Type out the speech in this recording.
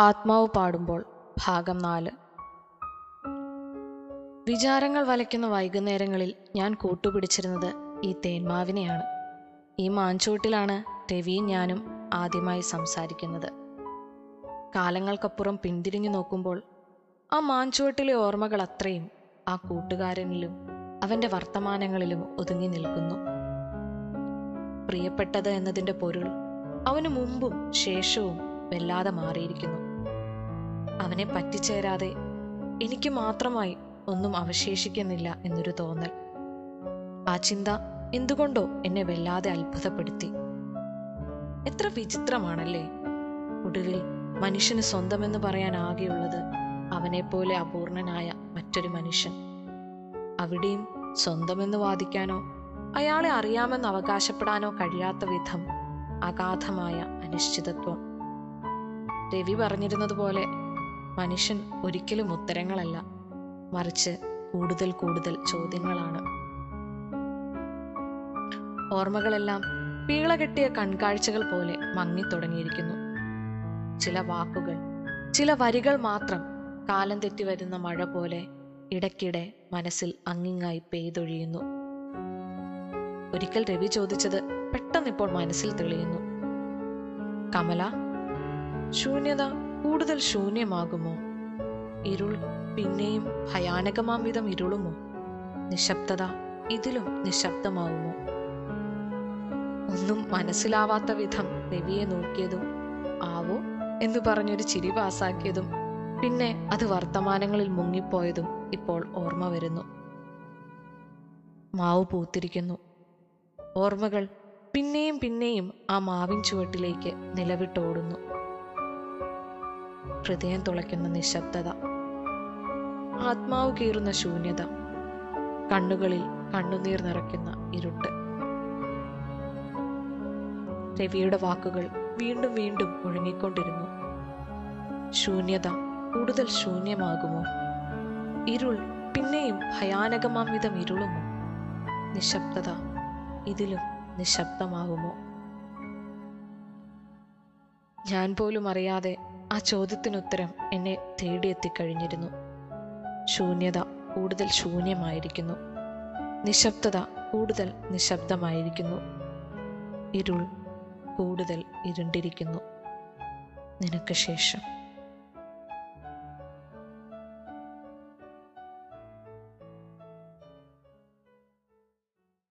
ആത്മാവ് പാടുമ്പോൾ ഭാഗം നാല്. വിചാരങ്ങൾ വലയ്ക്കുന്ന വൈകുന്നേരങ്ങളിൽ ഞാൻ കൂട്ടുപിടിച്ചിരുന്നത് ഈ തേന്മാവിനെയാണ്. ഈ മാഞ്ചോട്ടിലാണ് രവിയും ഞാനും ആദ്യമായി സംസാരിക്കുന്നത്. കാലങ്ങൾക്കപ്പുറം പിന്തിരിഞ്ഞു നോക്കുമ്പോൾ ആ മാഞ്ചുവട്ടിലെ ഓർമ്മകൾ അത്രയും ആ കൂട്ടുകാരനിലും അവന്റെ വർത്തമാനങ്ങളിലും ഒതുങ്ങി നിൽക്കുന്നു. പ്രിയപ്പെട്ടത് എന്നതിന്റെ പൊരുൾ അവന് മുമ്പും ശേഷവും വല്ലാതെ മാറിയിരിക്കുന്നു. അവനെ പറ്റിച്ചേരാതെ എനിക്ക് മാത്രമായി ഒന്നും അവശേഷിക്കുന്നില്ല എന്നൊരു തോന്നൽ. ആ ചിന്ത എന്തുകൊണ്ടോ എന്നെ വല്ലാതെ അത്ഭുതപ്പെടുത്തി. എത്ര വിചിത്രമാണല്ലേ? ഒടുവിൽ മനുഷ്യന് സ്വന്തമെന്ന് പറയാൻ ആകെയുള്ളത് അവനെപ്പോലെ അപൂർണനായ മറ്റൊരു മനുഷ്യൻ. അവിടെയും സ്വന്തമെന്ന് വാദിക്കാനോ അയാളെ അറിയാമെന്ന് അവകാശപ്പെടാനോ കഴിയാത്ത വിധം അഗാധമായ അനിശ്ചിതത്വം. രവി പറഞ്ഞിരുന്നതുപോലെ മനുഷ്യൻ ഒരിക്കലും ഉത്തരങ്ങളല്ല. മറിച്ച് കൂടുതൽ കൂടുതൽ ചോദ്യങ്ങളാണ്. ഓർമ്മകളെല്ലാം പീള കെട്ടിയ കൺകാഴ്ചകൾ പോലെ മങ്ങിത്തുടങ്ങിയിരിക്കുന്നു ചില വാക്കുകൾ ചില വരികൾ മാത്രം കാലം തെറ്റി വരുന്ന മഴ പോലെ ഇടയ്ക്കിടെ മനസ്സിൽ അങ്ങിങ്ങായി പെയ്തൊഴിയുന്നു. ഒരിക്കൽ രവി ചോദിച്ചത് പെട്ടെന്നിപ്പോൾ മനസ്സിൽ തെളിയുന്നു. കമല ശൂന്യത കൂടുതൽ ശൂന്യമാകുമോ? ഇരുൾ പിന്നെയും ഭയാനകമാം വിധം ഇരുളുമോ? നിശബ്ദത ഇതിലും നിശബ്ദമാവുമോ? ഒന്നും മനസ്സിലാവാത്ത വിധം രവിയെ നോക്കിയതും ആവോ? എന്ന് പറഞ്ഞൊരു ചിരി പാസാക്കിയതും പിന്നെ അത് വർത്തമാനങ്ങളിൽ മുങ്ങിപ്പോയതും ഇപ്പോൾ ഓർമ്മ വരുന്നു. മാവ് പൂത്തിരിക്കുന്നു. ഓർമ്മകൾ പിന്നെയും പിന്നെയും ആ മാവിൻ ചുവട്ടിലേക്ക് നിലവിട്ടോടുന്നു. ഹൃദയം തുളയ്ക്കുന്ന നിശബ്ദത. ആത്മാവ് കീറുന്ന ശൂന്യത. കണ്ണുകളിൽ കണ്ണുനീർ നിറയ്ക്കുന്ന ഇരുട്ട്. രവിയുടെ വാക്കുകൾ വീണ്ടും വീണ്ടും ഒഴുങ്ങിക്കൊണ്ടിരുന്നു. ശൂന്യത കൂടുതൽ ശൂന്യമാകുമോ? ഇരുൾ പിന്നെയും ഭയാനകമാം വിധം ഇരുളുമോ? നിശബ്ദത ഇതിലും നിശബ്ദമാവുമോ ഞാൻ പോലും അറിയാതെ ആ ചോദ്യത്തിനുത്തരം എന്നെ തേടിയെത്തിക്കഴിഞ്ഞിരുന്നു. ശൂന്യത കൂടുതൽ ശൂന്യമായിരിക്കുന്നു. നിശബ്ദത കൂടുതൽ നിശബ്ദമായിരിക്കുന്നു. ഇരുൾ കൂടുതൽ ഇരുണ്ടിരിക്കുന്നു. നിനക്ക് ശേഷം.